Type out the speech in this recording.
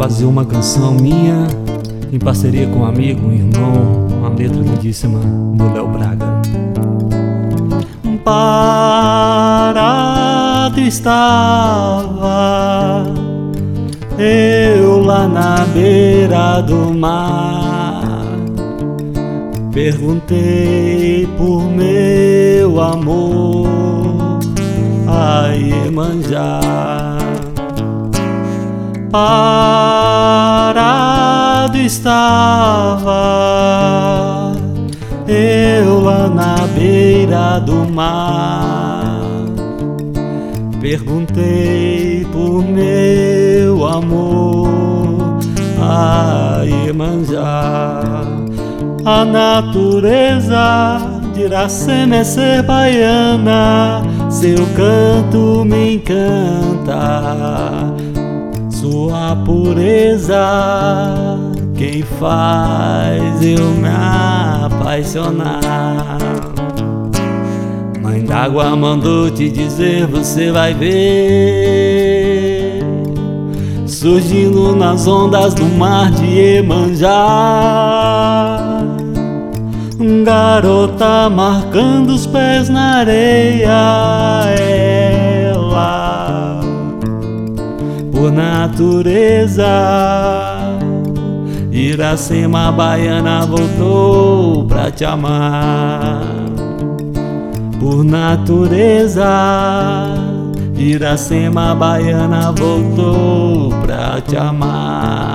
fazer uma canção minha em parceria com um amigo, um irmão, uma letra lindíssima do Léo Braga. Parado estava eu lá na beira do mar. Perguntei por meu amor a Iemanjá. Parado estava eu lá na beira do mar. Perguntei por meu amor a Iemanjá. A natureza de Iracema é ser baiana, seu canto me encanta, sua pureza quem faz eu me apaixonar. Mãe d'água mandou te dizer, você vai ver. Surgindo nas ondas do mar de Iemanjá. Garota marcando os pés na areia, ela por natureza. Iracema Baiana voltou pra te amar por natureza. Iracema Baiana voltou pra te amar.